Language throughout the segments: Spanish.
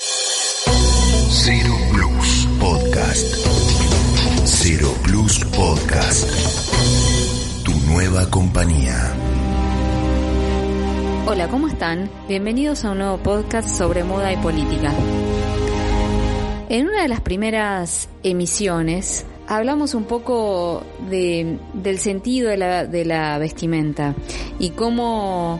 Cero Plus Podcast. Cero Plus Podcast. Tu nueva compañía. Hola, ¿cómo están? Bienvenidos a un nuevo podcast sobre moda y política. En una de las primeras emisiones hablamos un poco de, del sentido de la, de la vestimenta y cómo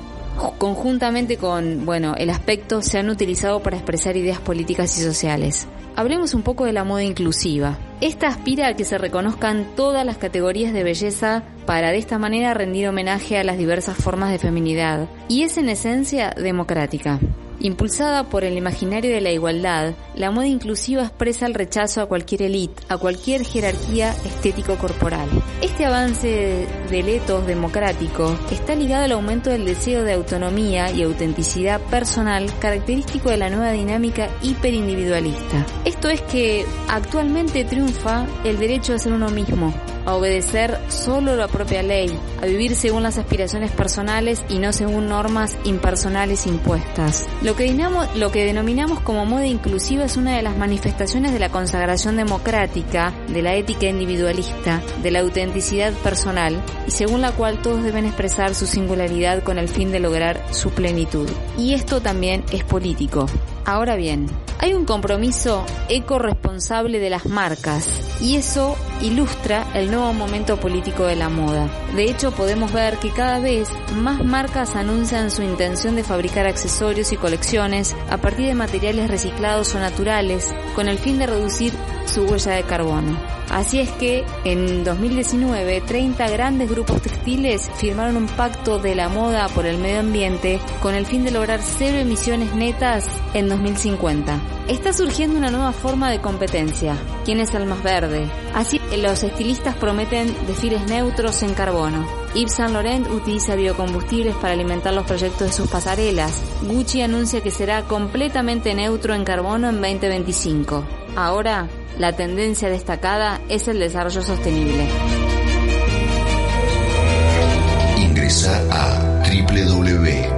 conjuntamente con, bueno, el aspecto se han utilizado para expresar ideas políticas y sociales. Hablemos un poco de la moda inclusiva. Esta aspira a que se reconozcan todas las categorías de belleza para de esta manera rendir homenaje a las diversas formas de feminidad y es en esencia democrática. Impulsada por el imaginario de la igualdad, la moda inclusiva expresa el rechazo a cualquier élite, a cualquier jerarquía estético-corporal. Este avance del etos democrático está ligado al aumento del deseo de autonomía y autenticidad personal característico de la nueva dinámica hiperindividualista. Esto es que actualmente triunfa el derecho a ser uno mismo, a obedecer solo la propia ley, a vivir según las aspiraciones personales y no según normas impersonales impuestas. Lo que, denominamos como moda inclusiva es una de las manifestaciones de la consagración democrática, de la ética individualista, de la autenticidad personal y según la cual todos deben expresar su singularidad con el fin de lograr su plenitud. Y esto también es político. Ahora bien, hay un compromiso eco-responsable de las marcas y eso ilustra el nuevo momento político de la moda. De hecho, podemos ver que cada vez más marcas anuncian su intención de fabricar accesorios y colecciones a partir de materiales reciclados o naturales con el fin de reducir su huella de carbono. Así es que en 2019 30 grandes grupos textiles firmaron un pacto de la moda por el medio ambiente con el fin de lograr cero emisiones netas en 2050. Está surgiendo una nueva forma de competencia. ¿Quién es el más verde? Así los estilistas prometen desfiles neutros en carbono. Yves Saint Laurent utiliza biocombustibles para alimentar los proyectos de sus pasarelas. Gucci anuncia que será completamente neutro en carbono en 2025. Ahora, la tendencia destacada es el desarrollo sostenible. Ingresa a www.ceroplus.com.ar